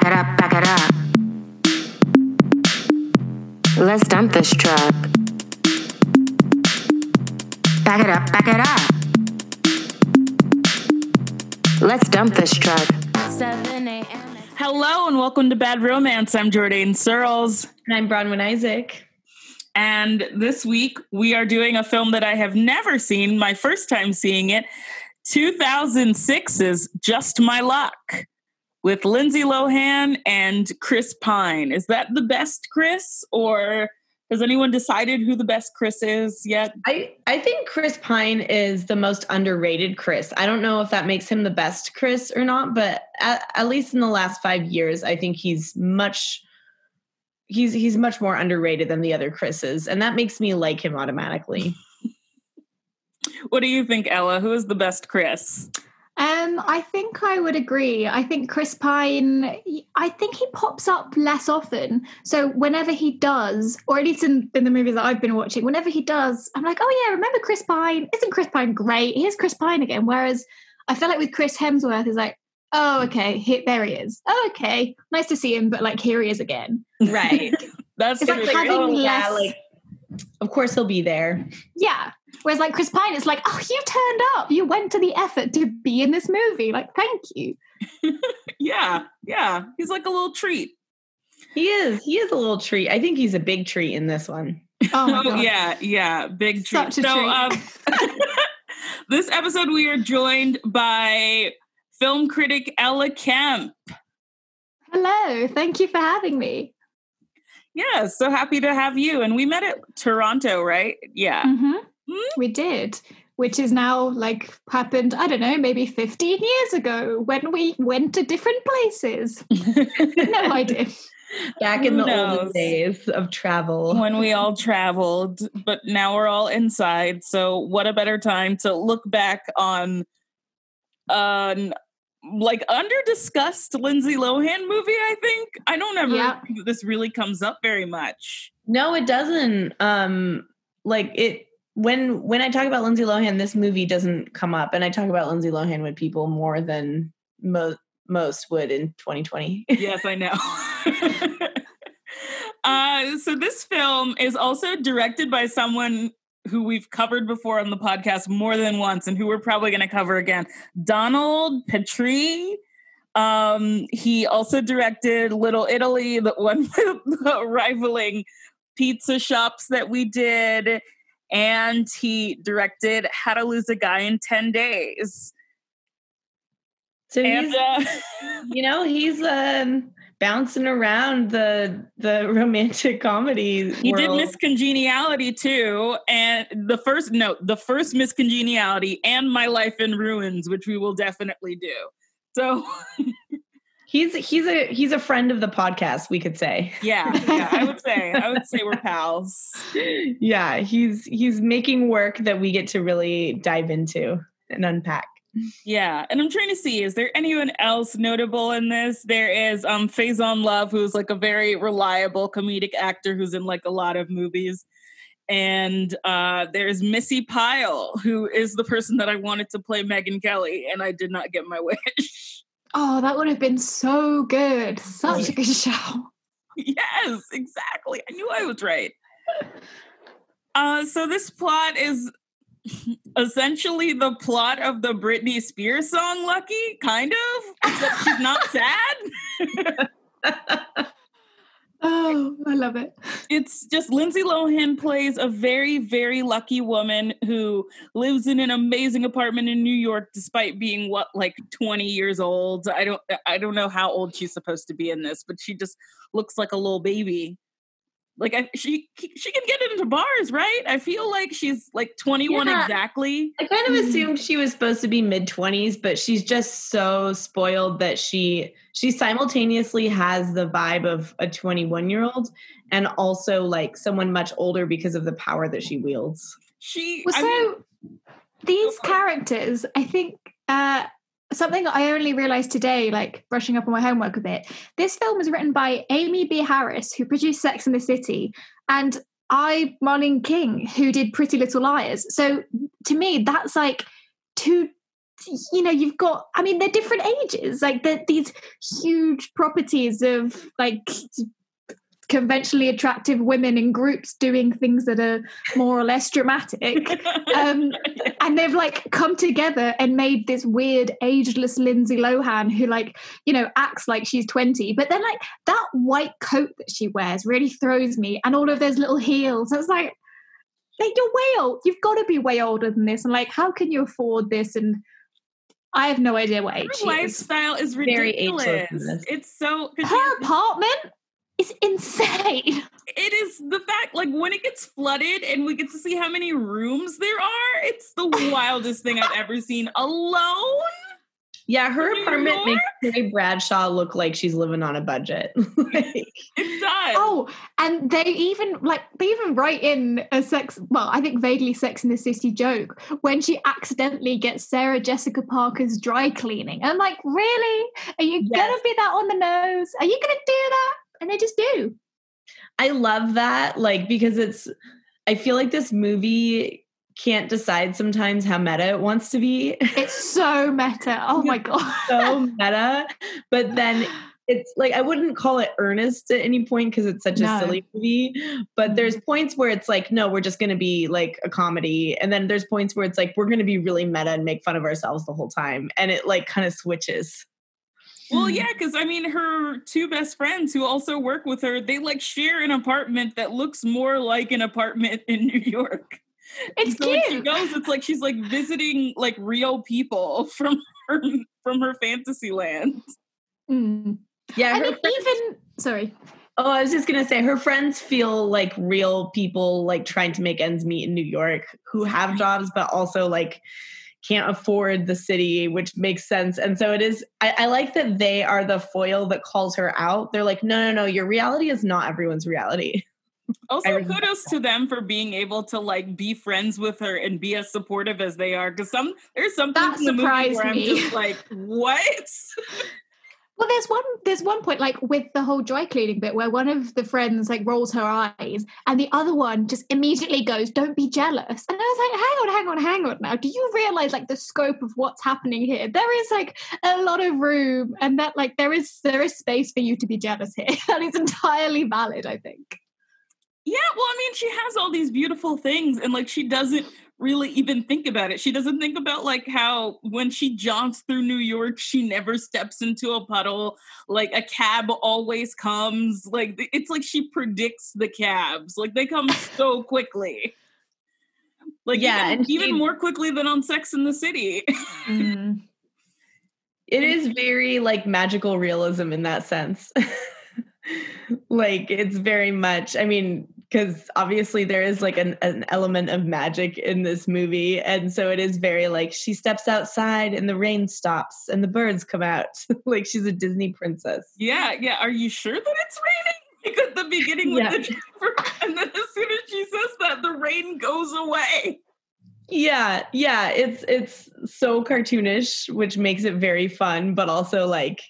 Back it up, back it up. Let's dump this truck. Back it up, back it up. Let's dump this truck. 7 a.m. Hello and welcome to Bad Romance. I'm Jordan Searles. And I'm Bronwyn Isaac. And this week we are doing a film that I have never seen, my first time seeing it 2006 is Just My Luck with Lindsay Lohan and Chris Pine. Is that the best Chris or has anyone decided who the best Chris is yet? I, I think Chris Pine is the most underrated Chris. I don't know if that makes him the best Chris or not, but at, at least in the last five years, I think he's much he's he's much more underrated than the other Chris's, and that makes me like him automatically. what do you think, Ella? Who is the best Chris? Um, I think I would agree. I think Chris Pine, I think he pops up less often. So whenever he does, or at least in, in the movies that I've been watching, whenever he does, I'm like, oh yeah, remember Chris Pine? Isn't Chris Pine great? Here's Chris Pine again. Whereas I feel like with Chris Hemsworth, is like, oh okay, here, there he is. Oh okay, nice to see him, but like here he is again. Right. That's It's like true. having oh, less. yeah, like of course he'll be there. Yeah. Whereas like Chris Pine, it's like, oh, you turned up. You went to the effort to be in this movie. Like, thank you. yeah, yeah. He's like a little treat. He is. He is a little treat. I think he's a big treat in this one. Oh my Oh, god. yeah, yeah, big treat. Such a so, treat. Um, this episode we are joined by film critic Ella Kemp. Hello. Thank you for having me. Yeah, so happy to have you. And we met at Toronto, right? Yeah. hmm Hmm? We did, which is now like happened, I don't know, maybe 15 years ago when we went to different places. No idea. Back in Who the knows? olden days of travel. when we all traveled, but now we're all inside. So, what a better time to look back on an like under discussed Lindsay Lohan movie, I think. I don't ever Yeah. think that this really comes up very much. No, it doesn't. Um, like it when when I talk about Lindsay Lohan, this movie doesn't come up, and I talk about Lindsay Lohan with people more than most most would in 2020. yes, I know. uh, so this film is also directed by someone who we've covered before on the podcast more than once, and who we're probably going to cover again. Donald Petrie. Um, he also directed Little Italy, the one with the rivaling pizza shops that we did, and he directed How to Lose a Guy in Ten Days. so And he's, uh, you know, he's um, bouncing around the the romantic comedy. He did. Miss Congeniality too, and the first no, the first Miss Congeniality and My Life in Ruins, which we will definitely do. So He's he's a he's a friend of the podcast. We could say. yeah, yeah, I would say I would say we're pals. yeah, he's he's making work that we get to really dive into and unpack. Yeah, and I'm trying to see is there anyone else notable in this? There is um Faizon Love, who's like a very reliable comedic actor who's in like a lot of movies. And uh, there's Missi Pyle, who is the person that I wanted to play Megyn Kelly, and I did not get my wish. Oh, that would have been so good. Such a good show. yes, exactly. I knew I was right. Uh, so this plot is essentially the plot of the Britney Spears song "Lucky," kind of, except she's not sad. Oh, I love it. it's just Lindsay Lohan plays a very, very lucky woman who lives in an amazing apartment in New York, despite being what like twenty years old. I don't, I don't know how old she's supposed to be in this, but she just looks like a little baby. Like I, she, she can get into bars, right? I feel like she's like twenty one Yeah. exactly. I kind of Mm. assumed she was supposed to be mid twenties, but she's just so spoiled that she she simultaneously has the vibe of a twenty one year old and also like someone much older because of the power that she wields. She, Well, I so mean, these Go for it. characters, I think, uh, something I only realized today, like brushing up on my homework a bit. This film was written by Amy B. Harris, who produced Sex in the City, and I. Marlene King, who did Pretty Little Liars. So to me, that's like two you know, you've got, I mean, they're different ages. Like these huge properties of like conventionally attractive women in groups doing things that are more or less dramatic. Um, and they've like come together and made this weird ageless Lindsay Lohan who like, you know, acts like she's 20. But then like that white coat that she wears really throws me and all of those little heels. It's like, like you're way old. You've got to be way older than this. And like, how can you afford this? And I have no idea what age Her she is. lifestyle is Very ridiculous. ageless. It's so 'cause Her she- apartment is insane. it is the fact like when it gets flooded and we get to see how many rooms there are. It's the wildest thing I've ever seen. Alone, Yeah, her New apartment York? makes Carrie Bradshaw look like she's living on a budget. Like, it does. Oh, and they even like they even write in a sex well, I think vaguely sex in the city joke when she accidentally gets Sarah Jessica Parker's dry cleaning. I'm like, really? Are you gonna be that on the nose? Are you gonna do that? And they just do. I love that, like, because it's, I feel like this movie can't decide sometimes how meta it wants to be. It's so meta. Oh my god. so meta, but then it's like I wouldn't call it earnest at any point because it's such No. a silly movie. But there's mm-hmm. points where it's like, no, we're just going to be like a comedy, and then there's points where it's like we're going to be really meta and make fun of ourselves the whole time, and it like kind of switches. Well, yeah, because I mean, her two best friends who also work with her, they like share an apartment that looks more like an apartment in New York. It's so when she goes, it's like she's like visiting like real people from her from her fantasy land. Mm. Yeah, And her then friends- even sorry. Oh, I was just gonna say her friends feel like real people like trying to make ends meet in New York who have jobs but also like can't afford the city, which makes sense. And so it is I, I like that they are the foil that calls her out. They're like, no, no, no, your reality is not everyone's reality. Also, kudos to them for being able to like be friends with her and be as supportive as they are. Because some there's something That in the movie where I'm just like, what? Well, there's one. There's one point, like with the whole dry cleaning bit, where one of the friends like rolls her eyes, and the other one just immediately goes, "Don't be jealous." And I was like, "Hang on, hang on, hang on! Now, do you realize like the scope of what's happening here? There is like a lot of room, and that like there is there is space for you to be jealous here. that is entirely valid, I think." Yeah, well, I mean, she has all these beautiful things, and like she doesn't really even think about it. She doesn't think about like how when she jaunts through New York, she never steps into a puddle. Like a cab always comes. Like it's like she predicts the cabs. Like they come so quickly. Like Yeah, even, and she- even more quickly than on Sex in the City. Mm. It is very like magical realism in that sense. like it's very much, I mean, because obviously there is like an, an element of magic in this movie. And so it is very like she steps outside and the rain stops and the birds come out. like she's a Disney princess. yeah, yeah. Are you sure that it's raining? because at the beginning with Yeah. the driver, and then as soon as she says that, the rain goes away. Yeah, yeah, it's it's so cartoonish, which makes it very fun, but also like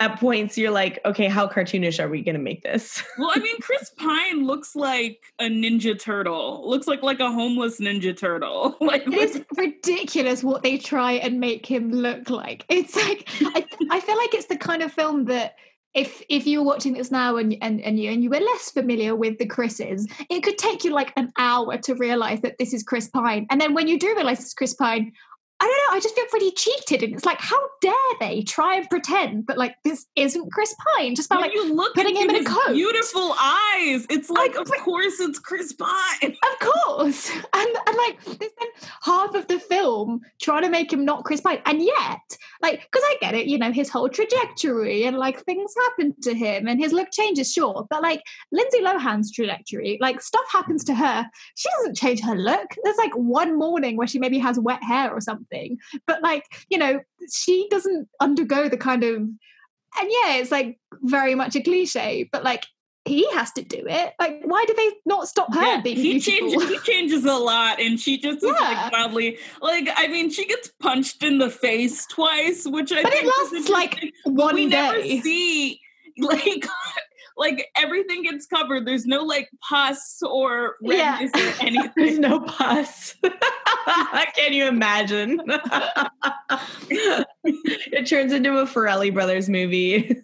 at points you're like, okay, how cartoonish are we gonna make this? Well, I mean, Chris Pine looks like a ninja turtle. Looks like like a homeless ninja turtle. Like It is ridiculous what they try and make him look like. It's like I, I feel like it's the kind of film that if if you were watching this now and and and you and you were less familiar with the Chris's, it could take you like an hour to realize that this is Chris Pine. And then when you do realize it's Chris Pine, I don't know, I just feel pretty cheated. And it's like, how dare they try and pretend that like this isn't Chris Pine just by when like you look putting him in a coat. beautiful eyes, it's like, of course, it's Chris Pine. Of course. And, and like, they spend half of the film trying to make him not Chris Pine. And yet, like, because I get it, you know, his whole trajectory and like things happen to him and his look changes, sure. But like, Lindsay Lohan's trajectory, like, stuff happens to her. She doesn't change her look. There's like one morning where she maybe has wet hair or something. But like, you know, she doesn't undergo the kind of, and yeah, it's like very much a cliche, but like, he has to do it. Like, why do they not stop her Yeah, being he beautiful? changes. He changes a lot, and she just is Yeah. like wildly. Like, I mean, she gets punched in the face twice, which I But it think is lasts like one we never day. see like like everything gets covered. There's no like pus or Yeah. redness or There's no pus. Can you imagine? it turns into a Farrelly Brothers movie.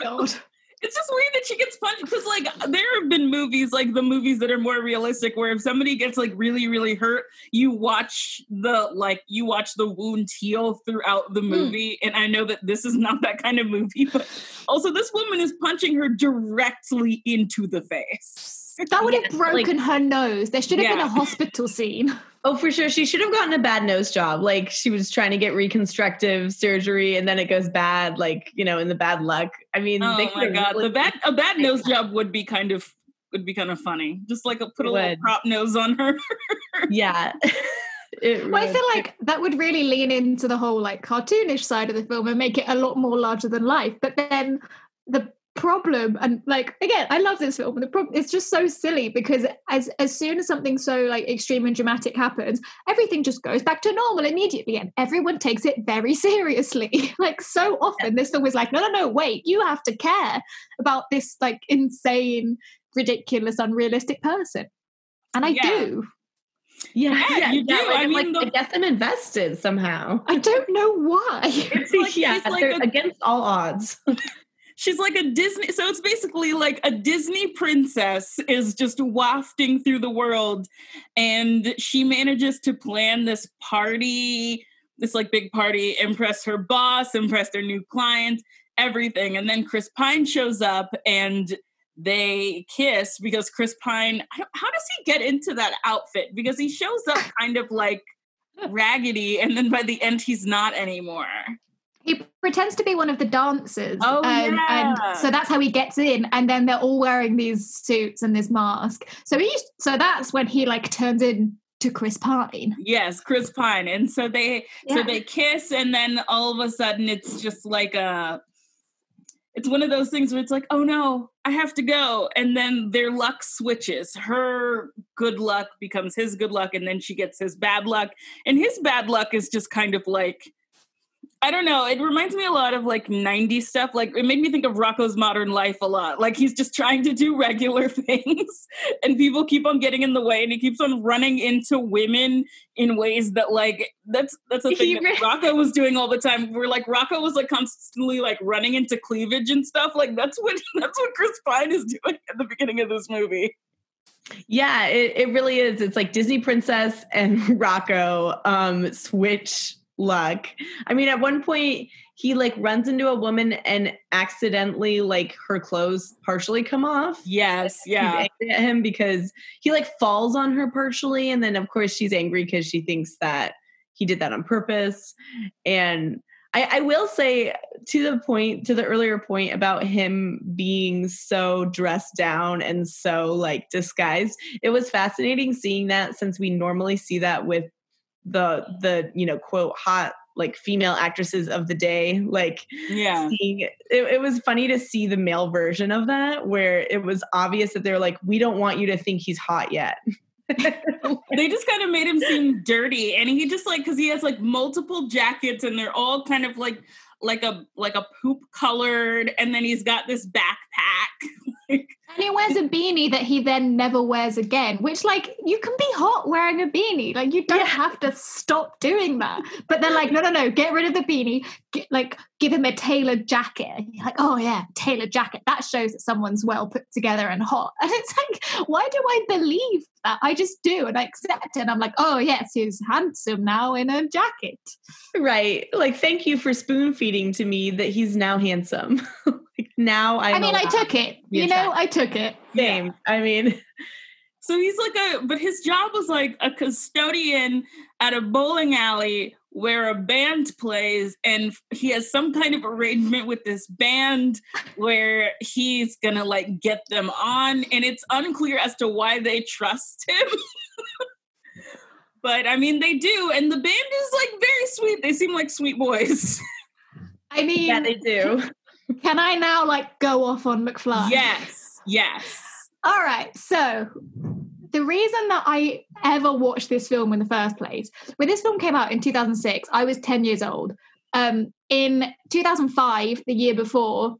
God. It's just weird that she gets punched because, like, there have been movies like the movies that are more realistic, where if somebody gets like really, really hurt, you watch the like you watch the wound heal throughout the hmm. movie. And I know that this is not that kind of movie, but also this woman is punching her directly into the face. That would have Yeah, like- broken her nose. There should have been a hospital scene. oh, for sure. She should have gotten a bad nose job. Like she was trying to get reconstructive surgery and then it goes bad, like, you know, in the bad luck. I mean, Oh they my could've god, really- the bad a bad nose job would be kind of would be kind of funny. Just like a, put a It little prop nose on her. Yeah. It Well, I feel like that would really lean into the whole like cartoonish side of the film and make it a lot more larger than life. But then the problem and like again, I love this film. The problem it's just so silly because as as soon as something so like extreme and dramatic happens, everything just goes back to normal immediately, and everyone takes it very seriously. like so often, this film is like, no, no, no, wait, you have to care about this like insane, ridiculous, unrealistic person, and I Yeah. do. yeah, Yeah, you do. like, I I'm mean, like, the- I guess I'm invested somehow. I don't know why. It's like yeah, she's like a against all odds. She's like a Disney. So it's basically like a Disney princess is just wafting through the world, and she manages to plan this party, this like big party, impress her boss, impress their new client, everything. And then Chris Pine shows up and they kiss because Chris Pine. How does he get into that outfit? Because he shows up kind of like raggedy, and then by the end, he's not anymore. He pretends to be one of the dancers. Oh, um, and yeah. so that's how he gets in. And then they're all wearing these suits and this mask. So he so that's when he like turns into Chris Pine. Yes, Chris Pine. And so they so they kiss and then all of a sudden it's just like a it's one of those things where it's like, oh no, I have to go. And then their luck switches. Her good luck becomes his good luck, and then she gets his bad luck. And his bad luck is just kind of like I don't know. It reminds me a lot of like 90s stuff. Like it made me think of Rocko's modern life a lot. Like he's just trying to do regular things and people keep on getting in the way and he keeps on running into women in ways that like that's that's a thing that Rocko was doing all the time. We're like Rocko was like constantly like running into cleavage and stuff. Like that's what that's what Chris Pine is doing at the beginning of this movie. Yeah, it, it really is. It's like Disney Princess and Rocco um switch luck. I mean, at one point he like runs into a woman and accidentally like her clothes partially come off. Yes, She's yeah. angry at him because he like falls on her partially, and then of course she's angry because she thinks that he did that on purpose. And I, I will say to the point, to the earlier point about him being so dressed down and so like disguised, it was fascinating seeing that since we normally see that with the the you know quote hot like female actresses of the day like Yeah. seeing it, it was funny to see the male version of that where it was obvious that they're like we don't want you to think he's hot yet they just kind of made him seem dirty and he just like because he has like multiple jackets and they're all kind of like like a like a poop colored and then he's got this backpack like And he wears a beanie that he then never wears again, which, like, you can be hot wearing a beanie. Like, you don't Yeah. have to stop doing that. But they're like, no, no, no, get rid of the beanie. Get, like, give him a tailored jacket. And you're like, oh, yeah, tailored jacket. That shows that someone's well put together and hot. And it's like, why do I believe that? I just do. And I accept it. And I'm like, oh, yes, he's handsome now in a jacket. right like thank you for spoon feeding to me that he's now handsome now I'm I mean, I took it. be You know. I took it. same. I mean so he's like a but his job was like a custodian at a bowling alley where a band plays and he has some kind of arrangement with this band where he's gonna like get them on and it's unclear as to why they trust him. But i mean they do and the band is like very sweet. They seem like sweet boys. I mean, yeah they do can I now, like, go off on McFly? yes yes All right. So the reason that I ever watched this film in the first place, when this film came out in 2006, I was 10 years old. Um, in 2005, the year before,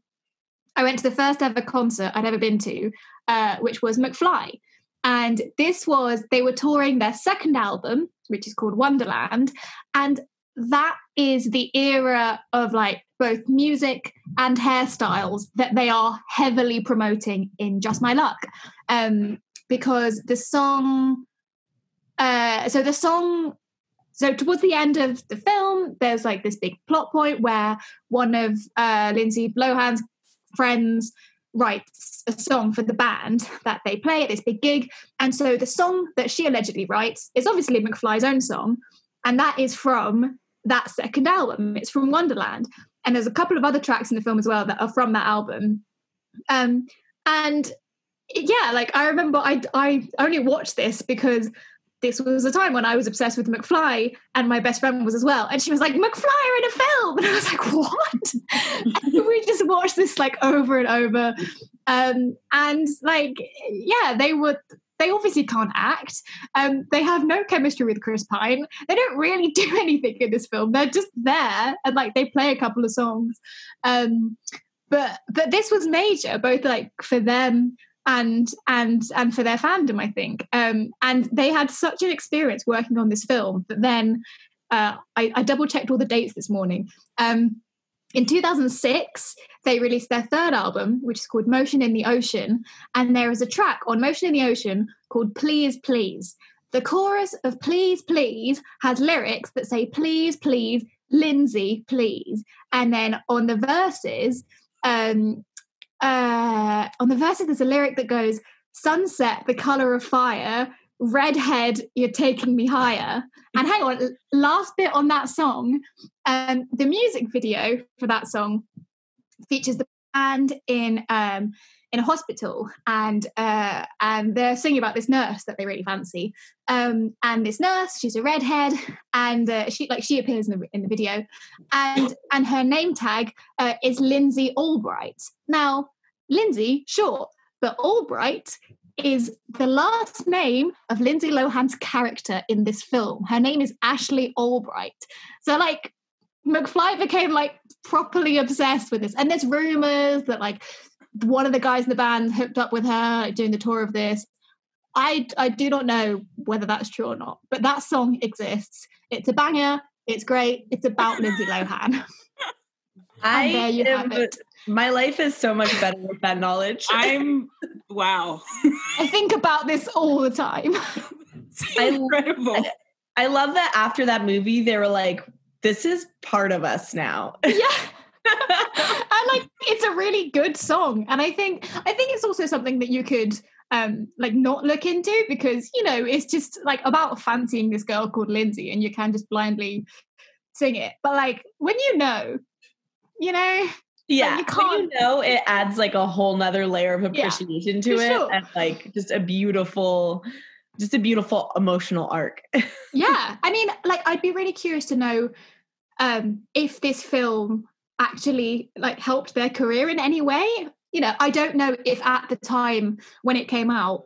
I went to the first ever concert I'd ever been to, uh, which was McFly. And this was, they were touring their second album, which is called Wonderland. And that is the era of like both music and hairstyles that they are heavily promoting in Just My Luck. Um, because the song, uh, so the song so towards the end of the film, there's like this big plot point where one of uh, Lindsay Lohan's friends writes a song for the band that they play at this big gig. And so the song that she allegedly writes is obviously McFly's own song. And that is from that second album. It's from Wonderland. And there's a couple of other tracks in the film as well that are from that album. Um, and yeah, like I remember I I only watched this because this was a time when I was obsessed with McFly and my best friend was as well. And she was like, McFly are in a film. And I was like, what? we just watched this like over and over. Um, and like, yeah, they were they obviously can't act. Um, they have no chemistry with Chris Pine. They don't really do anything in this film. They're just there and like they play a couple of songs. Um, but but this was major, both like for them and and and for their fandom i think um, and they had such an experience working on this film that then uh, I, I, double checked all the dates this morning um, in 2006 they released their third album which is called motion in the ocean and there is a track on motion in the ocean called please please. The chorus of please please has lyrics that say please please lindsay please. And then on the verses um, uh, on the verses, there's a lyric that goes, Sunset, the color of fire, redhead, you're taking me higher. And hang on, last bit on that song, um, the music video for that song features the band in um, in a hospital, and uh, and they're singing about this nurse that they really fancy. Um, and this nurse, she's a redhead, and uh, she like she appears in the in the video, and and her name tag uh, is Lindsay Albright. Now, Lindsay, sure, but Albright is the last name of Lindsay Lohan's character in this film. Her name is Ashley Albright. So like McFly became like properly obsessed with this. And there's rumors that like one of the guys in the band hooked up with her like, doing the tour of this. I I do not know whether that's true or not, but that song exists. It's a banger. It's great. It's about Lindsay Lohan. I there you am, have it. My life is so much better with that knowledge. I'm wow. I think about this all the time. incredible. I, I love that after that movie, they were like, this is part of us now. Yeah. and like it's a really good song. And I think I think it's also something that you could um like not look into because you know it's just like about fancying this girl called Lindsay and you can just blindly sing it. But like when you know, you know, yeah, you can't you know it adds like a whole nother layer of appreciation yeah, to it sure. and like just a beautiful just a beautiful emotional arc. yeah. I mean, like I'd be really curious to know um if this film actually like helped their career in any way. You know, I don't know if at the time when it came out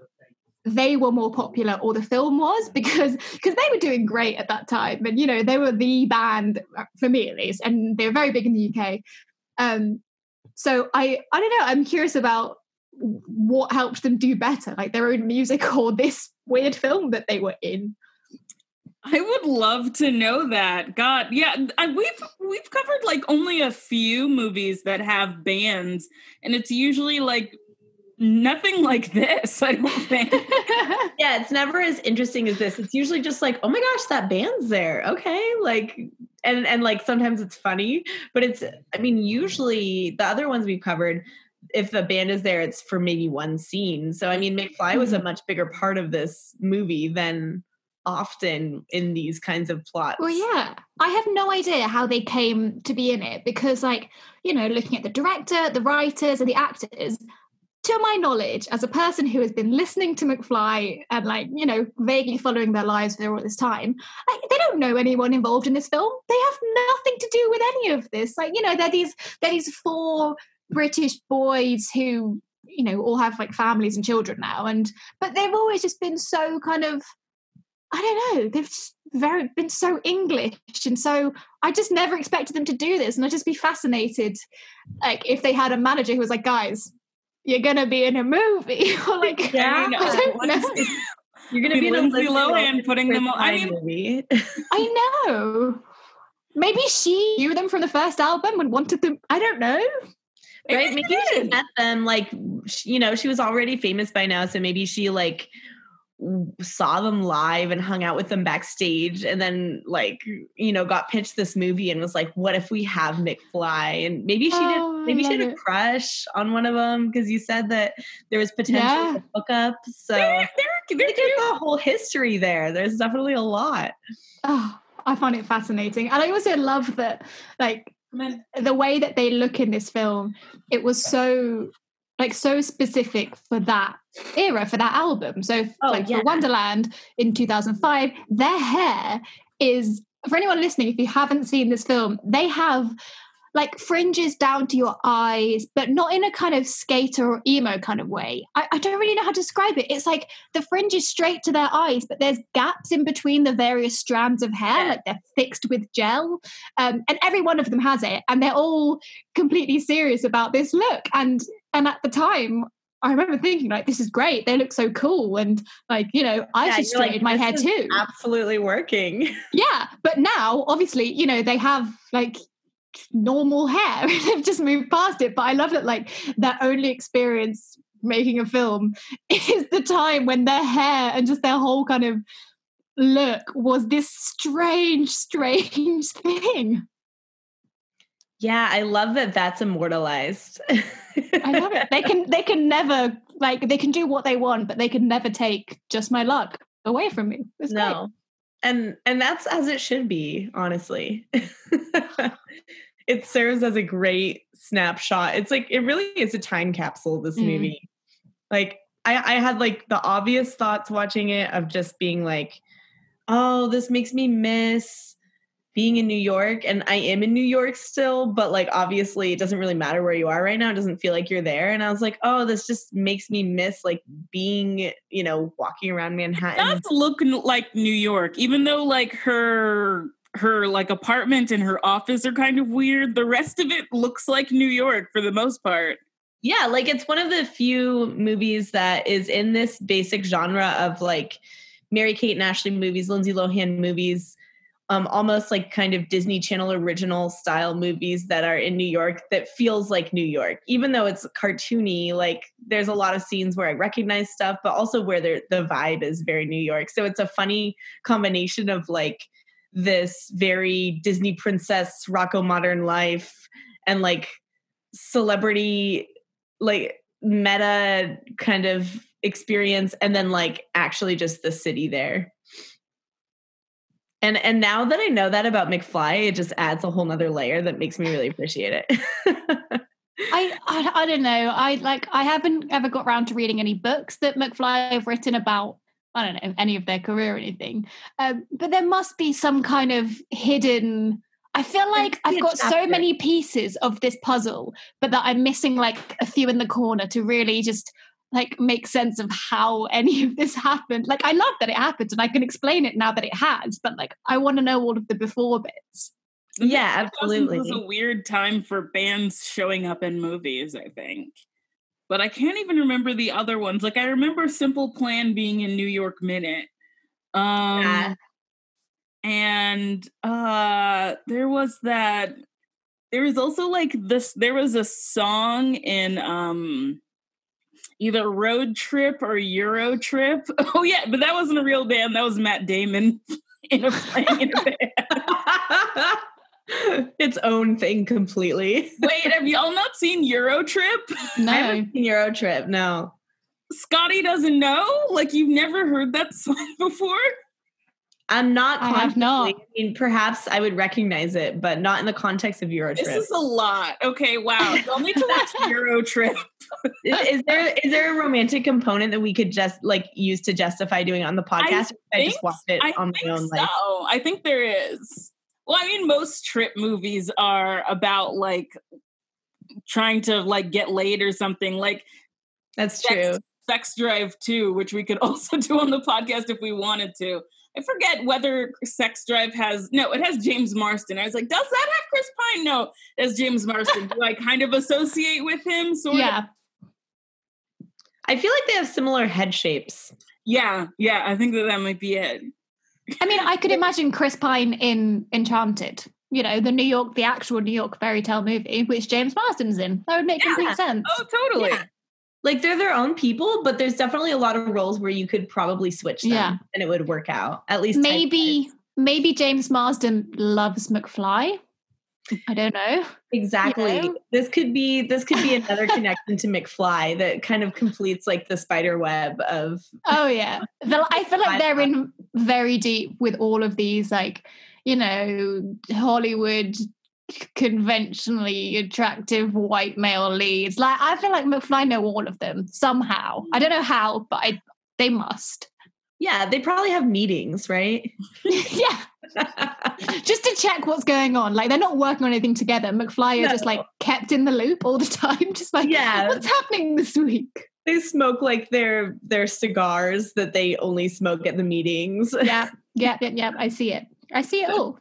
they were more popular or the film was because because they were doing great at that time and you know they were the band uh, for me at least and they were very big in the UK um, so I I don't know. I'm curious about what helped them do better, like their own music or this weird film that they were in. I would love to know that. God, yeah, I, we've we've covered like only a few movies that have bands, and it's usually like nothing like this. I don't think. yeah, it's never as interesting as this. It's usually just like, oh my gosh, that band's there. Okay, like and and like sometimes it's funny, but it's I mean usually the other ones we've covered if the band is there it's for maybe one scene. So I mean McFly was a mm-hmm. much bigger part of this movie than often in these kinds of plots. Well, yeah. I have no idea how they came to be in it because, like, you know, looking at the director, the writers, and the actors, to my knowledge, as a person who has been listening to McFly and like, you know, vaguely following their lives for all this time, like, they don't know anyone involved in this film. They have nothing to do with any of this. Like, you know, they're these they're these four British boys who, you know, all have like families and children now. And but they've always just been so kind of I don't know. They've just very been so English, and so I just never expected them to do this, and I'd just be fascinated, like if they had a manager who was like, "Guys, you're gonna be in a movie," like, Yeah, I mean, I don't know. You're gonna Be be the Lindsay Lindsay Lohan putting them on- I mean- movie. I know. Maybe she knew them from the first album and wanted them. I don't know. right? Maybe Maybe she she met them like sh- you know she was already famous by now, so maybe she like w- saw them live and hung out with them backstage, and then like you know got pitched this movie and was like, "What if we have McFly?" And maybe she Oh, did. Maybe she had a crush on one of them because you said that there was potential Yeah. to hook up. So I they're think there's a whole history there. There's definitely a lot. Oh, I find it fascinating. And I also love that, like, the way that they look in this film, it was so like so specific for that era, for that album. So Oh, like yeah. for Wonderland in 2005, their hair is for anyone listening, if you haven't seen this film, they have like fringes down to your eyes, but not in a kind of skater or emo kind of way. I, I don't really know how to describe it. It's like the fringe is straight to their eyes, but there's gaps in between the various strands of hair, Yeah. like they're fixed with gel. Um, and every one of them has it, and they're all completely serious about this look. And and at the time, I remember thinking like, "This is great. They look so cool." And like, you know, I Yeah, should you're like, my hair too. Absolutely working. Yeah, but now obviously, you know, they have like normal hair. They've just moved past it. But I love that like their only experience making a film is the time when their hair and just their whole kind of look was this strange, strange thing. Yeah, I love that that's immortalized. I love it. They can they can never like they can do what they want, but they can never take just my luck away from me. It's great. no. And and that's as it should be, honestly. it serves as a great snapshot. It's like it really is a time capsule, this Mm. movie. Like I, I had like the obvious thoughts watching it of just being like, oh, this makes me miss being in New York. And I am in New York still, but like obviously it doesn't really matter where you are right now. It doesn't feel like you're there. And I was like, oh, this just makes me miss like being, you know, walking around Manhattan. does look like New York, even though like her her like apartment and her office are kind of weird. The rest of it looks like New York for the most part. Yeah, like it's one of the few movies that is in this basic genre of like Mary Kate and Ashley movies, Lindsay Lohan movies, um, almost like kind of Disney Channel original style movies that are in New York that feels like New York, even though it's cartoony. Like there's a lot of scenes where I recognize stuff, but also where the vibe is very New York. So it's a funny combination of like this very Disney princess Rocko modern life and like celebrity like meta kind of experience and then like actually just the city there and and now that i know that about mcfly it just adds a whole nother layer that makes me really appreciate it I, I I don't know. I like I haven't ever got around to reading any books that McFly have written about. I don't know any of their career or anything. Um, but there must be some kind of hidden. I feel like I've got so many pieces of this puzzle, but that I'm missing like a few in the corner to really just like make sense of how any of this happened. Like I love that it happened and I can explain it now that it has, but like I want to know all of the before bits. yeah 2000s absolutely was a weird time for bands showing up in movies, I think. But I can't even remember the other ones. Like I remember Simple Plan being in New York Minute. Um Yeah. and uh there was that there was also like this there was a song in um either Road Trip or Euro Trip. Oh yeah, but that wasn't a real band. That was Matt Damon in a playing in a band. its own thing completely Wait, have y'all not seen Euro Trip? i No. haven't seen euro trip no Scotty doesn't know? Like you've never heard that song before? I'm not I have not. i mean perhaps i would recognize it but not in the context of euro This is a lot. Okay, wow. Y'all need to watch Euro Trip. is, is there is there a romantic component that we could just like use to justify doing it on the podcast? I, think- just watched it I on think my own. so. Like, I think there is. Well, I mean, most trip movies are about like trying to like get laid or something. Like that's Sex- true. Sex Drive 2, which we could also do on the podcast if we wanted to. I forget whether Sex Drive has no, it has James Marsden. I was like, does that have Chris Pine? No, that's James Marsden. Do I kind of associate with him? Sort yeah. of. I feel like they have similar head shapes. Yeah, yeah. I think that that might be it. I mean, I could imagine Chris Pine in Enchanted. You know, the New York, the actual New York fairy tale movie, which James Marsden's in. That would make Yeah. complete sense. Oh, totally. Yeah. Like they're their own people, but there's definitely a lot of roles where you could probably switch them Yeah. and it would work out. At least maybe, maybe James Marsden loves McFly. I don't know. exactly. know? This could be this could be another connection to McFly that kind of completes like the spider web of Oh yeah, The- I feel like they're in very deep with all of these, like you know, Hollywood conventionally attractive white male leads. Like I feel like McFly know all of them somehow. I don't know how, but I, they must. yeah, they probably have meetings, right? yeah, just to check what's going on. Like they're not working on anything together. McFly is just like kept in the loop all the time. Just like, Yeah. what's happening this week? they smoke like their their cigars that they only smoke at the meetings. Yeah, yeah, yeah, yeah. I see it. I see it all.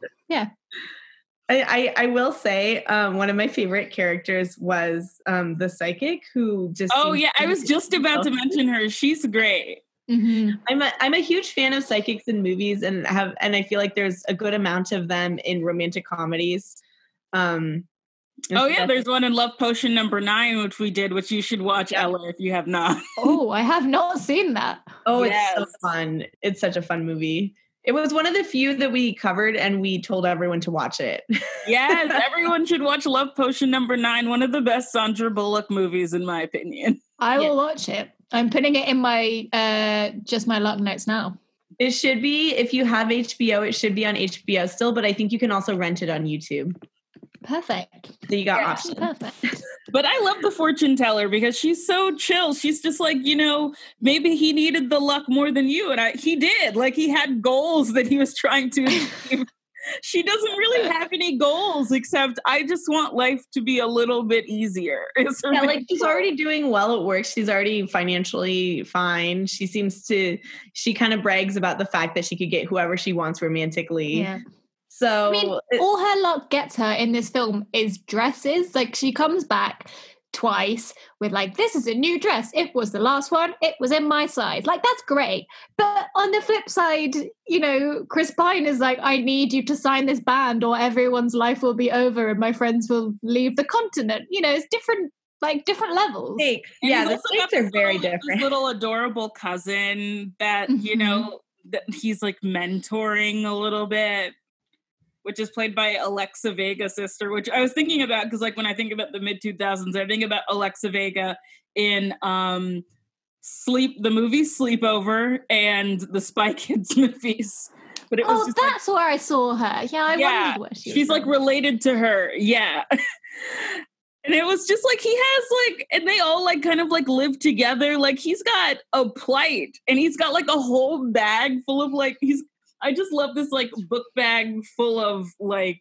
I, I, I will say um, one of my favorite characters was um, the psychic who just Oh yeah, I was just about to mention her. She's great. hmm I'm a I'm a huge fan of psychics in movies and have and I feel like there's a good amount of them in romantic comedies. Um, Oh yeah, there's one in Love Potion number nine, which we did, which you should watch, Yeah. Ella, if you have not. Oh, I have not seen that. oh it's so fun. It's such a fun movie. It was one of the few that we covered and we told everyone to watch it. Yes, everyone should watch Love Potion number nine, one of the best Sandra Bullock movies, in my opinion. I Yeah. will watch it. I'm putting it in my uh just my luck notes now. It should be if you have HBO, it should be on HBO still, but I think you can also rent it on YouTube. Perfect. So you got Yeah. options. Perfect. But I love the fortune teller because she's so chill. She's just like, you know, maybe he needed the luck more than you. And I he did. Like he had goals that he was trying to achieve. she doesn't really have any goals except I just want life to be a little bit easier. Yeah, like she's already doing well at work. She's already financially fine. She seems to she kind of brags about the fact that she could get whoever she wants romantically. Yeah. So I mean, all her luck gets her in this film is dresses. Like she comes back twice with like, this is a new dress. It was the last one. It was in my size. Like that's great. But on the flip side, you know, Chris Pine is like, I need you to sign this band or everyone's life will be over and my friends will leave the continent. You know, it's different, like different levels. stakes. Yeah, the stakes are very little- different. little adorable cousin that you Mhm. know that he's like mentoring a little bit, which is played by Alexa Vega sister. Which I was thinking about because like when I think about the mid two thousands, I think about Alexa Vega in um Sleep, the movie Sleepover, and the Spy Kids movies. But it was Oh, just like, that's where I saw her. Yeah, I Yeah, wondered where she was she's like related to her yeah and it was just like he has like and they all like kind of like live together like he's got a plight and he's got like a whole bag full of like he's i just love this like book bag full of like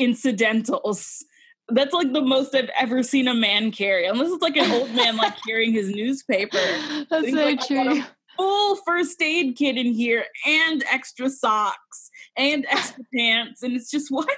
incidentals. That's like the most i've ever seen a man carry unless it's like an old man like carrying his newspaper. That's He's so like, "I got a true. full first aid kit in here and extra socks and extra pants and it's just what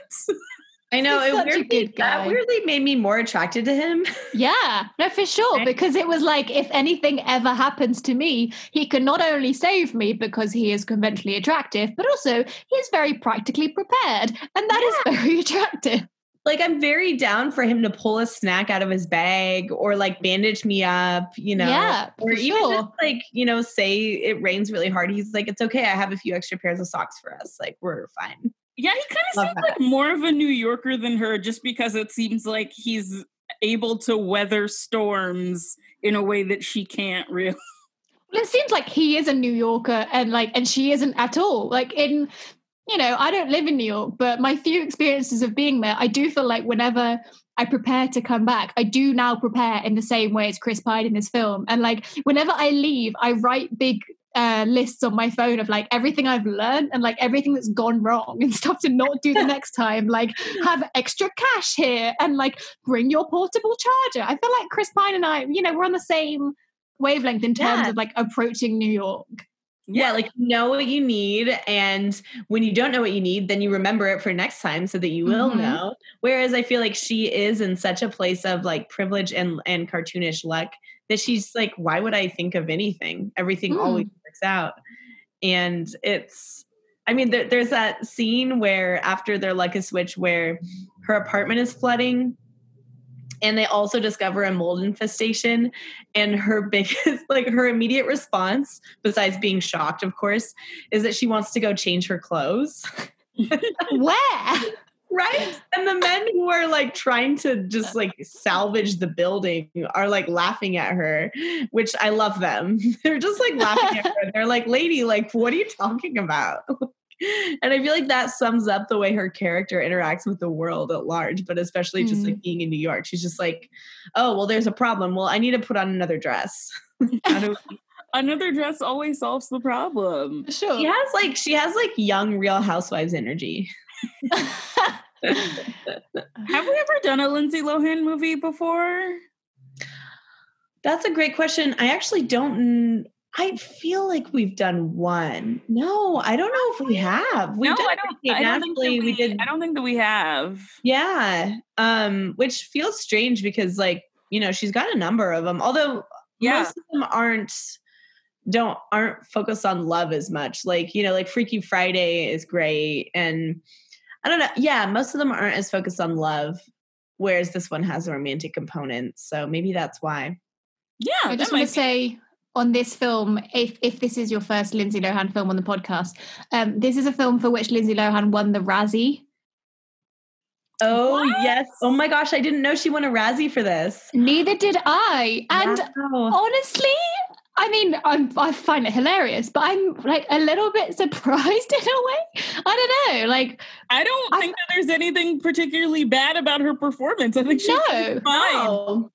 I know it weirdly, that weirdly made me more attracted to him. Yeah, no, for sure. Right. Because it was like, if anything ever happens to me, he can not only save me because he is conventionally attractive, but also he's very practically prepared. And that is very attractive. like I'm very down for him to pull a snack out of his bag or like bandage me up, you know. yeah, Or even sure. just like, you know, say it rains really hard. He's like, it's okay. I have a few extra pairs of socks for us. Like, we're fine. Yeah he kind of seems that. like more of a new yorker than her just because it seems like he's able to weather storms in a way that she can't really Well, it seems like he is a New Yorker and like and she isn't at all. Like in you know, I don't live in New York, but my few experiences of being there, I do feel like whenever I prepare to come back, I do now prepare in the same way as Chris Pine in this film. And like whenever I leave, I write big uh, lists on my phone of like everything I've learned and like everything that's gone wrong and stuff to not do the next time. Like have extra cash here and like bring your portable charger. I feel like Chris Pine and I, you know, we're on the same wavelength in terms Yeah. of like approaching New York. Yeah, like you know what you need, and when you don't know what you need, then you remember it for next time so that you will Mhm. know. Whereas I feel like she is in such a place of like privilege and and cartoonish luck that she's like, why would I think of anything? Everything Mm. always works out, and it's. I mean, there, there's that scene where after their luck is switched, where her apartment is flooding, and they also discover a mold infestation, and her biggest, like her immediate response besides being shocked, of course, is that she wants to go change her clothes. Where? Right. And the men who are like trying to just like salvage the building are like laughing at her, which I love them. They're just like laughing at her. They're like, lady, like, what are you talking about? And I feel like that sums up the way her character interacts with the world at large, but especially just mm. like being in New York. She's just like, oh, well, there's a problem. Well, I need to put on another dress. How do Another dress always solves the problem. Sure. she has like she has like young real housewives energy Have we ever done a Lindsay Lohan movie before? that's a great question i actually don't i feel like we've done one no i don't know if we have we no, did I don't. I don't, think that we, we did I don't think that we have. yeah um which feels strange because like you know she's got a number of them although Yeah. most of them aren't don't aren't focused on love as much like you know like freaky friday is great and i don't know yeah most of them aren't as focused on love whereas this one has a romantic component so maybe that's why Yeah, I just want to say on this film, if if this is your first Lindsay Lohan film on the podcast, um, this is a film for which Lindsay Lohan won the Razzie. oh What? yes oh my gosh i didn't know she won a razzie for this Neither did I, and Wow. honestly, I mean, I'm, I find it hilarious, but I'm like a little bit surprised in a way. I don't know, like I don't I- think that there's anything particularly bad about her performance. I think she's No. fine. No.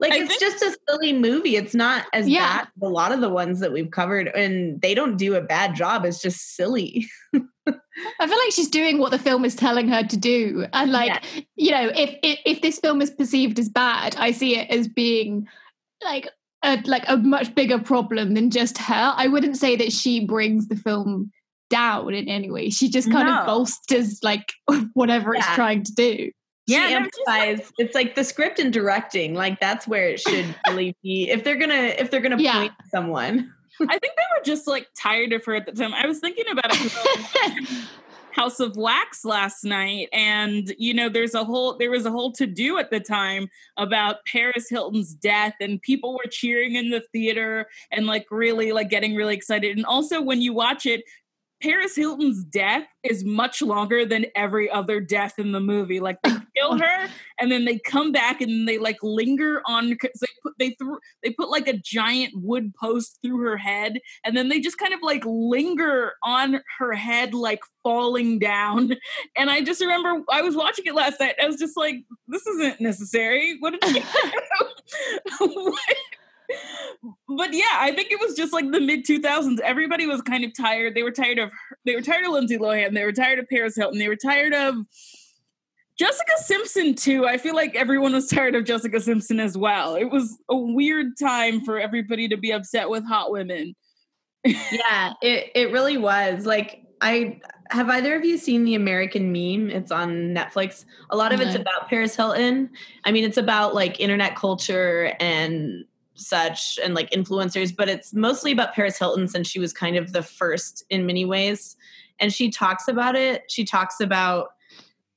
Like I it's think- just a silly movie. It's not as Yeah. bad as a lot of the ones that we've covered, and they don't do a bad job. It's just silly. I feel like she's doing what the film is telling her to do, and like you know, if, if if this film is perceived as bad, I see it as being like a like a much bigger problem than just her. I wouldn't say that she brings the film down in any way. She just kind No. of bolsters like whatever it's trying to do. Yeah, she like- it's like the script and directing. Like that's where it should really be. If they're gonna, if they're gonna Yeah. point someone. I think they were just like tired of her at the time. I was thinking about it House of Wax last night, and you know, there's a whole there was a whole to do at the time about Paris Hilton's death, and people were cheering in the theater and like really like getting really excited. And also, when you watch it, Paris Hilton's death is much longer than every other death in the movie. Like they kill her, and then they come back and they like linger on. 'cause They put they threw they put like a giant wood post through her head, and then they just kind of like linger on her head, like falling down. And I just remember I was watching it last night. I was just like, this isn't necessary. What did she do? But yeah, I think it was just like the mid 2000s. Everybody was kind of tired. They were tired of her, they were tired of Lindsay Lohan. They were tired of Paris Hilton. They were tired of Jessica Simpson too. I feel like everyone was tired of Jessica Simpson as well. It was a weird time for everybody to be upset with hot women. yeah, it it really was. Like I have either of you seen the American meme? It's on Netflix. A lot of it's about Paris Hilton. I mean, it's about like internet culture and such and like influencers, but it's mostly about Paris Hilton since she was kind of the first in many ways. And she talks about it. She talks about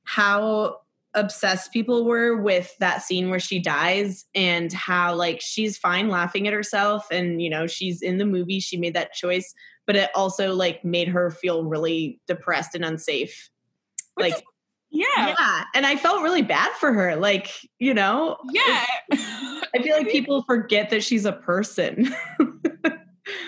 how obsessed people were with that scene where she dies and how like she's fine laughing at herself and you know she's in the movie she made that choice but it also like made her feel really depressed and unsafe Which like is- Yeah. yeah and i felt really bad for her like you know Yeah. I feel like people forget that she's a person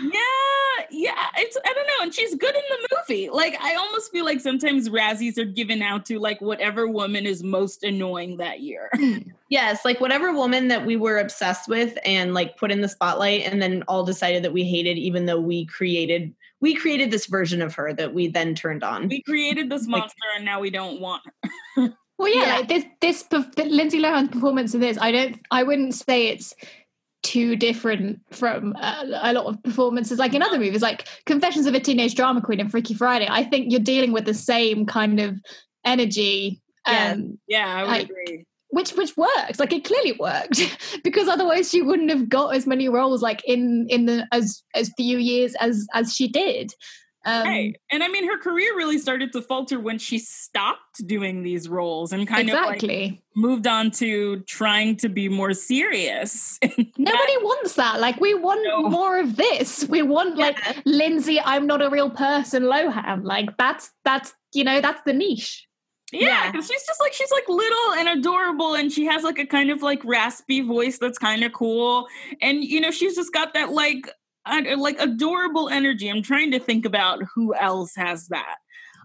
Yeah, yeah. It's I don't know, and she's good in the movie. Like I almost feel like sometimes Razzies are given out to like whatever woman is most annoying that year. yes like whatever woman that we were obsessed with and like put in the spotlight and then all decided that we hated even though we created we created this version of her that we then turned on We created this Like- monster, and now we don't want her. Well, yeah, Yeah. like this this Lindsay Lohan's performance in this, I don't, I wouldn't say it's too different from uh, a lot of performances like in other movies like confessions of a teenage drama queen and freaky friday i think you're dealing with the same kind of energy Yeah. um, Yeah, I would I- agree. which which works like it clearly worked because otherwise she wouldn't have got as many roles like in in the as as few years as as she did um Right. And I mean, her career really started to falter when she stopped doing these roles and kind of like moved on to trying to be more serious. nobody wants that like we want No. more of this we want like lindsay i'm not a real person lohan like that's that's you know that's the niche Yeah, Yeah. because she's just like she's like little and adorable, and she has like a kind of like raspy voice that's kind of cool, and you know she's just got that like uh, like adorable energy. I'm trying to think about who else has that.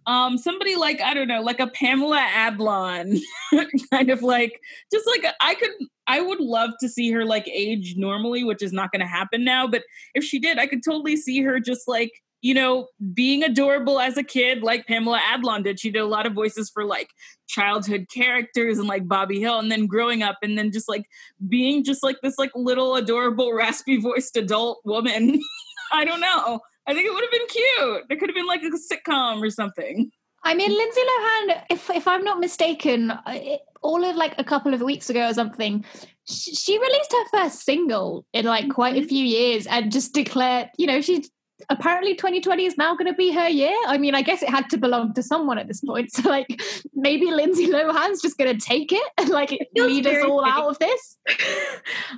Um, somebody like I don't know, like a Pamela Adlon, kind of like just like I could, I would love to see her like age normally, which is not going to happen now. But if she did, I could totally see her just like you know being adorable as a kid, like Pamela Adlon did. She did a lot of voices for like childhood characters and like Bobby Hill, and then growing up, and then just like being just like this like little adorable raspy voiced adult woman. I don't know. I think it would have been cute. It could have been like a sitcom or something. I mean, Lindsay Lohan, if if I'm not mistaken, I- all of like a couple of weeks ago or something, she, she released her first single in like quite a mm-hmm. few years and just declared, you know, she's apparently 2020 is now going to be her year. I mean, I guess it had to belong to someone at this point. So like, maybe Lindsay Lohan's just going to take it and like feels lead us all fitting. out of this.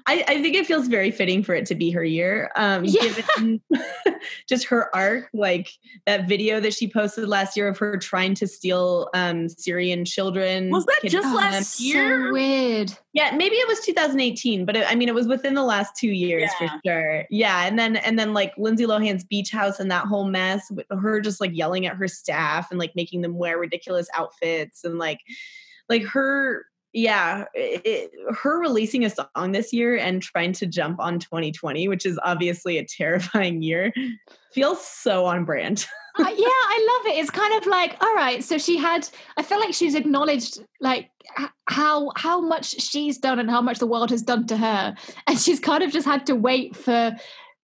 I, I think it feels very fitting for it to be her year. Um, Yeah. given just her arc, like that video that she posted last year of her trying to steal um, Syrian children. Was that just Oh, last that's year? So weird. yeah, maybe it was 2018, but it, I mean, it was within the last two years Yeah. for sure. Yeah, and then and then like Lindsay Lohan's beach house and that whole mess with her just like yelling at her staff and like making them wear ridiculous outfits and like like her yeah it, her releasing a song this year and trying to jump on 2020 which is obviously a terrifying year feels so on brand Uh, yeah, I love it. It's kind of like, all right, so she had. I feel like she's acknowledged like how how much she's done and how much the world has done to her, and she's kind of just had to wait for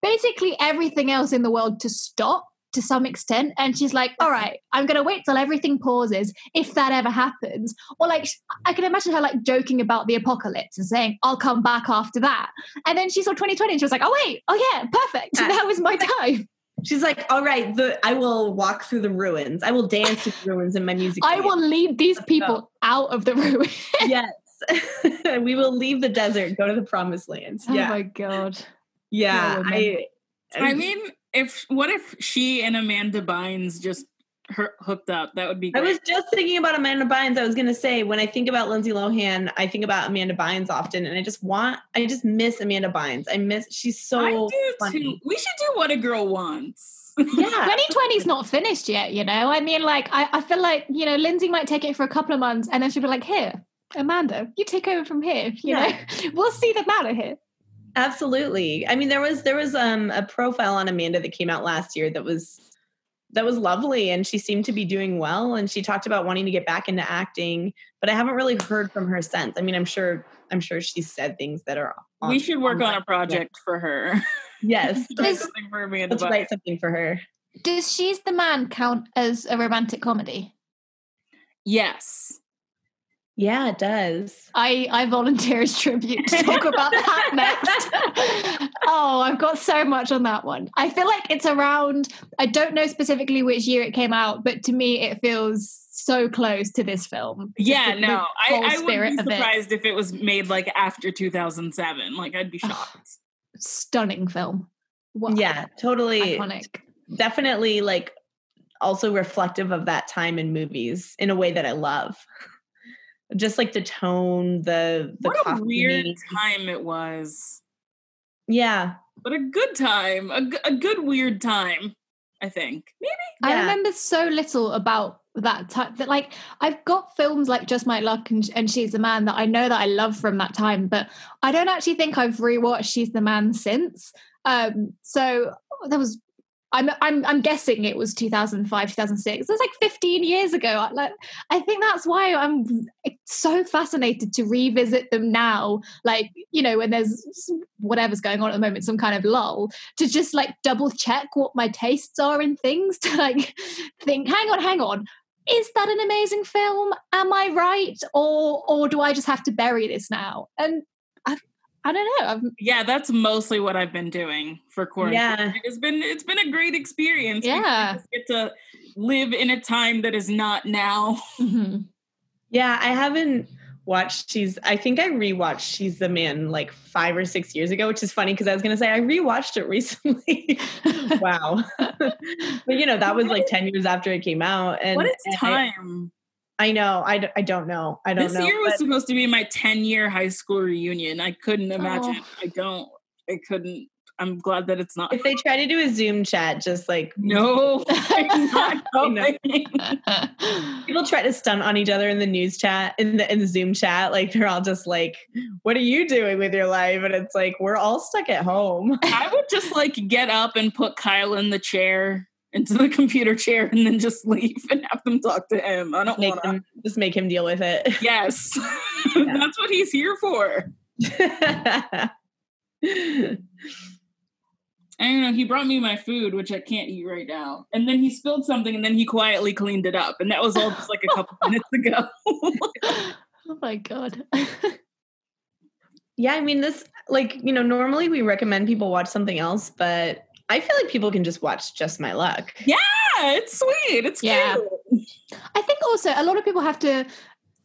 basically everything else in the world to stop to some extent. And she's like, all right, I'm going to wait till everything pauses, if that ever happens. Or like, I can imagine her like joking about the apocalypse and saying, I'll come back after that. And then she saw 2020 and she was like, oh wait, oh yeah, perfect. Yeah. Now is my time. she's like all right the i will walk through the ruins i will dance through the ruins in my music I video." will lead these people out of the ruins. yes we will leave the desert go to the promised land Oh yeah my god. Yeah woman. I, I mean, if what if she and Amanda Bynes just her, hooked up? That would be. I was just thinking about Amanda Bynes. I was going to say, when I think about Lindsay Lohan, I think about Amanda Bynes often, and I just want, I just miss Amanda Bynes. I miss, she's so I do funny. too. We should do what a girl wants. Yeah. 2020's not finished yet, you know? I mean, like, I, I feel like, you know, Lindsay might take it for a couple of months and then she'll be like, here, Amanda, you take over from here. You Yeah. know, we'll see the matter here. Absolutely. I mean, there was there was um a profile on Amanda that came out last year that was that was lovely, and she seemed to be doing well. And she talked about wanting to get back into acting, but I haven't really heard from her since. I mean, I'm sure I'm sure she said things that are. we should work on a online. project for her. Yes, Try Is- something for Amanda let's write something for her. Does She's the Man count as a romantic comedy? Yes. Yeah, it does. I, I volunteer as tribute to talk about that next. oh, I've got so much on that one. I feel like it's around, I don't know specifically which year it came out, but to me, it feels so close to this film. Yeah, the- the no, I, whole I would be of it. surprised if it was made like after 2007. Like, I'd be Ugh. shocked. Stunning film. Wow. Yeah, totally. Iconic. Definitely, like also reflective of that time in movies in a way that I love. Just like the tone, the the what a weird costuming. time it was. Yeah, But a good time. a, a good weird time, I think. Maybe. I remember so little about that time that like I've got films like Just My Luck and, and She's the Man that I know that I love from that time, but I don't actually think I've rewatched She's the Man since. Um, so there was I'm I'm I'm guessing it was 2005, 2006. It was like 15 years ago. Like I think that's why I'm so fascinated to revisit them now. Like you know, when there's whatever's going on at the moment, some kind of lull, to just like double check what my tastes are in things. To like think, hang on, hang on. Is that an amazing film? Am I right, or or do I just have to bury this now? And I don't know. I'm, yeah, that's mostly what I've been doing for quarantine. Yeah. It's been it's been a great experience. Yeah. because get to live in a time that is not now. mhm. Yeah, I haven't watched She's I think I rewatched She's the Man like five or six years ago, which is funny because I was gonna say I rewatched it recently. wow. but you know, that was like 10 years after it came out. And what is and time? I, know. I, d- I don't know. I don't This know. This year was but- supposed to be my 10 year high school reunion. I couldn't imagine. Oh. I don't. I couldn't. I'm glad that it's not. if they try to do a Zoom chat, just like No, I'm not I know. going. people try to stunt on each other in the news chat in the in the Zoom chat, like they're all just like, "What are you doing with your life?" And it's like we're all stuck at home. I would just like get up and put Kyle in the chair, into the computer chair, and then just leave and have them talk to him. I don't want to. just make him deal with it. Yes, that's what he's here for. I don't know. He brought me my food, which I can't eat right now. And then he spilled something and then he quietly cleaned it up. And that was all just like a couple minutes ago. oh my god. yeah, I mean this like, you know, normally we recommend people watch something else, but I feel like people can just watch Just My Luck. yeah, it's sweet. It's Yeah. cute. I think also a lot of people have to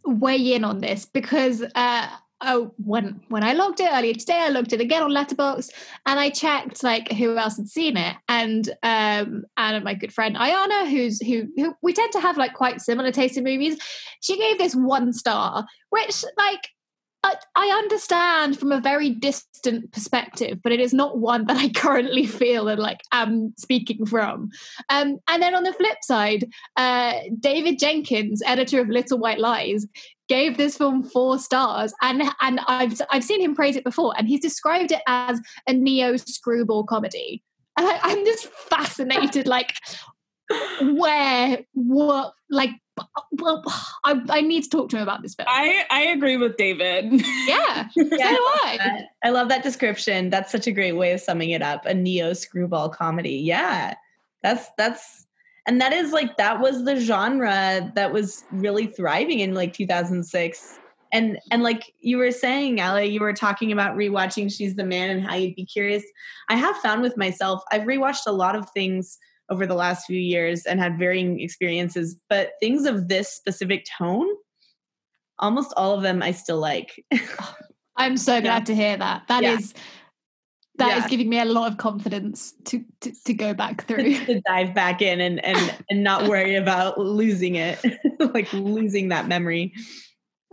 weigh in on this because uh, oh, when when I logged it earlier today, I logged it again on Letterboxd, and I checked like who else had seen it, and um, and my good friend Ayana, who's who who we tend to have like quite similar taste in movies, she gave this one star, which like. I- I understand from a very distant perspective, but it is not one that I currently feel and like am speaking from. Um, and then on the flip side, uh, David Jenkins, editor of Little White Lies, gave this film four stars, and and I've I've seen him praise it before, and he's described it as a neo screwball comedy, and I, I'm just fascinated, like where what like well, I, I need to talk to him about this film. I, I agree with David. yeah, so do Yeah, I. Uh, I love that description. That's such a great way of summing it up. A neo screwball comedy. Yeah. That's that's and that is like that was the genre that was really thriving in like 2006. And and like you were saying, Ali, you were talking about rewatching She's the Man and how you'd be curious. I have found with myself, I've rewatched a lot of things over the last few years and had varying experiences, but things of this specific tone, almost all of them I still like. I'm so glad Yeah. to hear that. That is Yeah. that is Yeah. giving me a lot of confidence to to, to go back through. to dive back in and and and not worry about losing it like losing that memory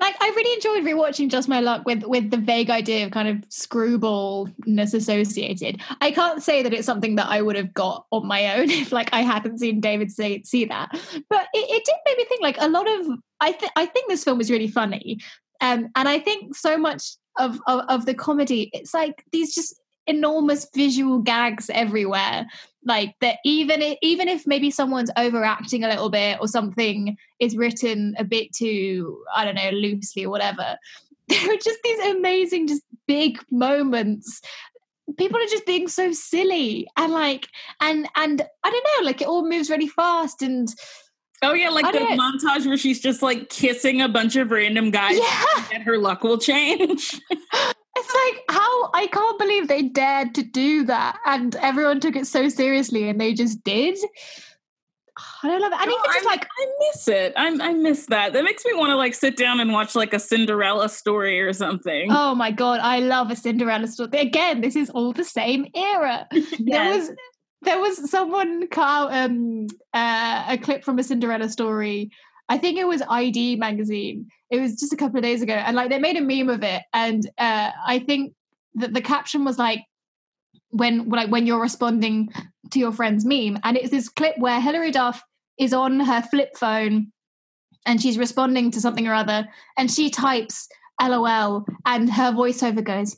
like I really enjoyed rewatching Just My Luck with with the vague idea of kind of screwballness associated. I can't say that it's something that I would have got on my own if like I hadn't seen David say see that. But it, it did make me think like a lot of I think I think this film is really funny. Um and I think so much of, of of the comedy, it's like these just enormous visual gags everywhere. Like that even if, even if maybe someone's overacting a little bit or something is written a bit too i don't know loosely or whatever there are just these amazing just big moments. People are just being so silly and like and and i don't know like it all moves really fast and oh yeah, like I the montage where she's just like kissing a bunch of random guys yeah. and her luck will change. it's like how i can't believe they dared to do that and everyone took it so seriously and they just did i don't love it and No, even just like I miss it. I I miss that. That makes me want to like sit down and watch like a Cinderella story or something. Oh my god, I love a Cinderella story. Again, this is all the same era. There was there was someone cut out um, uh, a clip from a Cinderella story. I think it was i-D magazine. It was just a couple of days ago, and like they made a meme of it. And uh, I think that the caption was like, "When like when you're responding to your friend's meme," and it's this clip where Hilary Duff is on her flip phone, and she's responding to something or other, and she types "LOL," and her voiceover goes,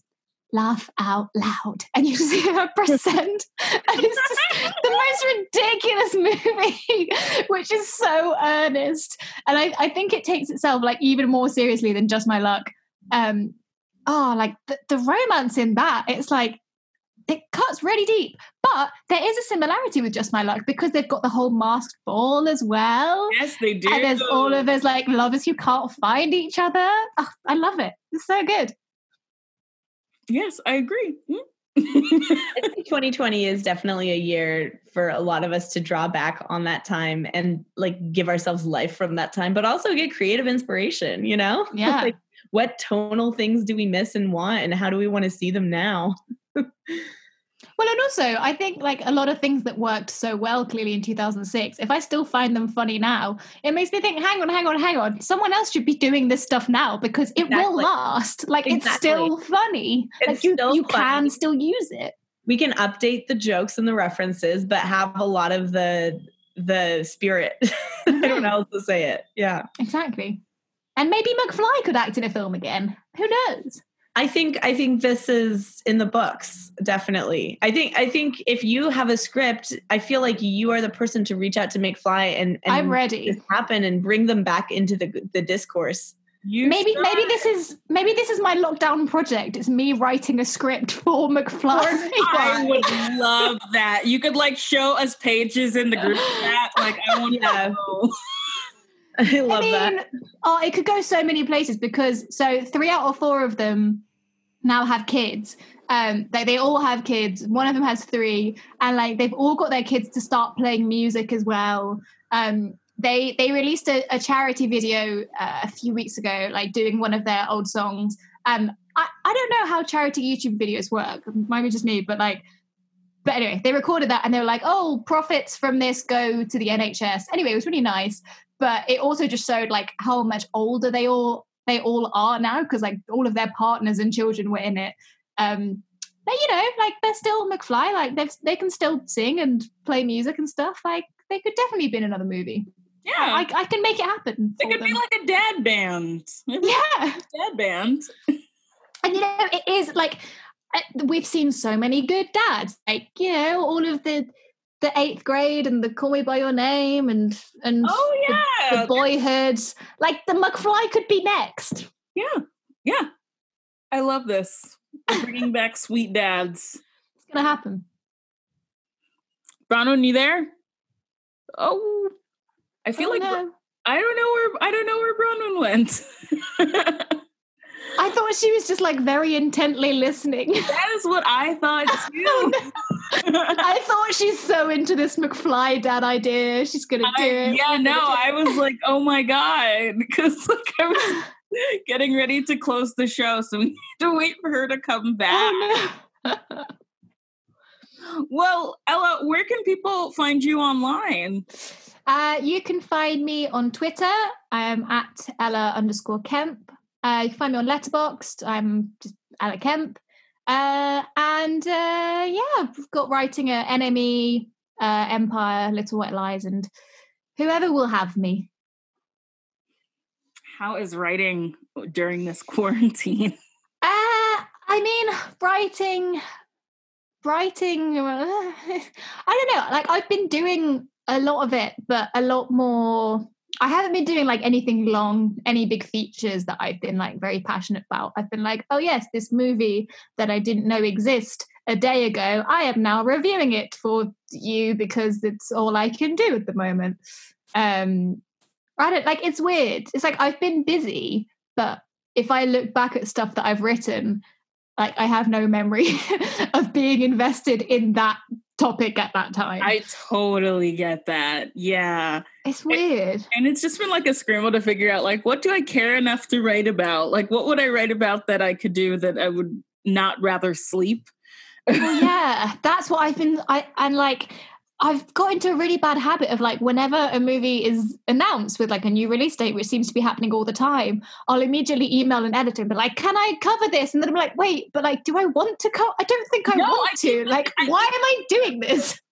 laugh out loud. And you just hear her press send. and it's just the most ridiculous movie, which is so earnest. And I, I think it takes itself like even more seriously than just my luck. Um, oh, like the, the romance in that, it's like it cuts really deep. But there is a similarity with Just My Luck because they've got the whole masked ball as well. Yes, they do. And there's all of those like lovers who can't find each other. Oh, I love it. It's so good. Yes, I agree. Hmm? I think 2020 is definitely a year for a lot of us to draw back on that time and like give ourselves life from that time, but also get creative inspiration, you know? Yeah. like, what tonal things do we miss and want, and how do we want to see them now? Well, and also, I think like a lot of things that worked so well clearly in 2006, if I still find them funny now, it makes me think, hang on, hang on, hang on. Someone else should be doing this stuff now because it will last. Like it's still funny. It's like you, still you funny. can still use it. we can update the jokes and the references, but have a lot of the the spirit. I don't know how else to say it. Yeah. Exactly. And maybe McFly could act in a film again. Who knows? I think I think this is in the books definitely. I think I think if you have a script, I feel like you are the person to reach out to McFly and, and I'm make ready. this happen and bring them back into the the discourse. You Maybe start- maybe this is maybe this is my lockdown project. It's me writing a script for McFly. I would love that. You could like show us pages in the group chat. Like I want Yeah. to know. I love I mean, that. oh, it could go so many places because so three out of four of them now have kids. Um, they they all have kids. One of them has three, and like they've all got their kids to start playing music as well. Um, they they released a, a charity video uh, a few weeks ago, like doing one of their old songs. Um, I I don't know how charity YouTube videos work. Might be just me, but like. But anyway, they recorded that and they were like, oh, profits from this go to the NHS. Anyway, it was really nice but it also just showed like how much older they all they all are now because like all of their partners and children were in it. Um but you know like they're still mcfly like they they can still sing and play music and stuff like they could definitely be in another movie. Yeah, I, I can make it happen it could be like a dad band. Maybe yeah. dad band. and you know it is like we've seen so many good dads like you know all of the the eighth grade and the call me by your name and and Oh yeah, the yeah, boyhood like the mcfly could be next yeah, yeah. I love this. Bringing back sweet dads. it's gonna happen Bronwyn, you there? Oh, I feel Oh, like no. I don't know where I don't know where Bronwyn went. I thought she was just like very intently listening. that is what I thought too. I thought she's so into this McFly dad idea. She's gonna do it. yeah, no, I was like, oh my god, because like I was getting ready to close the show, so we need to wait for her to come back. Oh, no. Well, Ella, where can people find you online? Uh, you can find me on Twitter. I'm at Ella underscore Kemp. Uh, you can find me on Letterboxd. I'm just Ella Kemp. Uh, and uh, yeah, I've got writing at NME, uh, Empire, Little White Lies, and whoever will have me. How is writing during this quarantine? Uh, I mean, writing, writing. I don't know. Like I've been doing a lot of it, but a lot more. I haven't been doing like anything long, any big features that I've been like very passionate about. I've been like, oh yes, this movie that I didn't know exist a day ago. I am now reviewing it for you because it's all I can do at the moment. Um, I don't like. It's weird. It's like I've been busy, but if I look back at stuff that I've written, like I have no memory of being invested in that topic at that time. I totally get that. Yeah. it's weird. And it's just been like a scramble to figure out like what do I care enough to write about? Like what would I write about that I could do that I would not rather sleep? well, yeah, that's what I've been. I and like I've got into a really bad habit of like whenever a movie is announced with like a new release date, which seems to be happening all the time, I'll immediately email an editor and be like, "Can I cover this?" And then I'm like, "Wait, but like, do I want to cover? I don't think I No, want I to. Like, I why am I doing this?"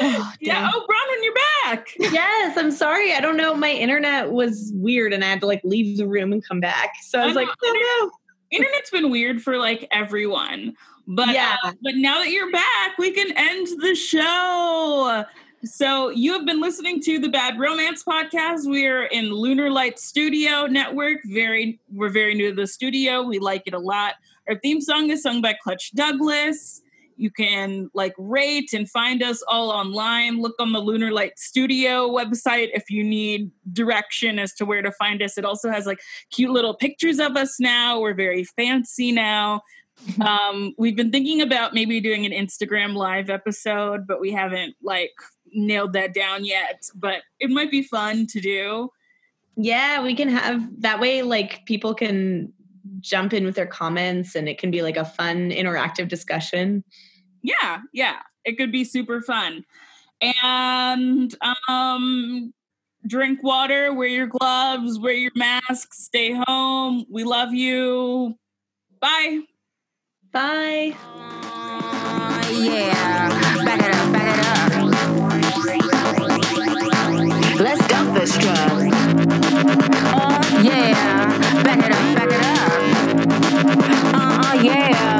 Oh, yeah. Oh, Bronwyn, you're back. Yes, I'm sorry. I don't know. My internet was weird and I had to like leave the room and come back. So I was I like, know, oh internet's been weird for like everyone. But Yeah. uh, but now that you're back, we can end the show. So you have been listening to the Bad Romance podcast. We are in Lunar Light Studio Network. Very, we're very new to the studio. We like it a lot. Our theme song is sung by Clutch Douglas. You can like rate and find us all online. Look on the Lunar Light Studio website if you need direction as to where to find us. It also has like cute little pictures of us now. We're very fancy now. um, we've been thinking about maybe doing an Instagram live episode, but we haven't like nailed that down yet. But it might be fun to do. Yeah, we can have that way like people can jump in with their comments and it can be like a fun interactive discussion. Yeah, yeah, it could be super fun. And um, drink water, wear your gloves, wear your mask, stay home. We love you. Bye. Bye. yeah. Back it up, back it up. Let's dump this truck. Uh, yeah. Back it up, back it up. Uh, uh, yeah.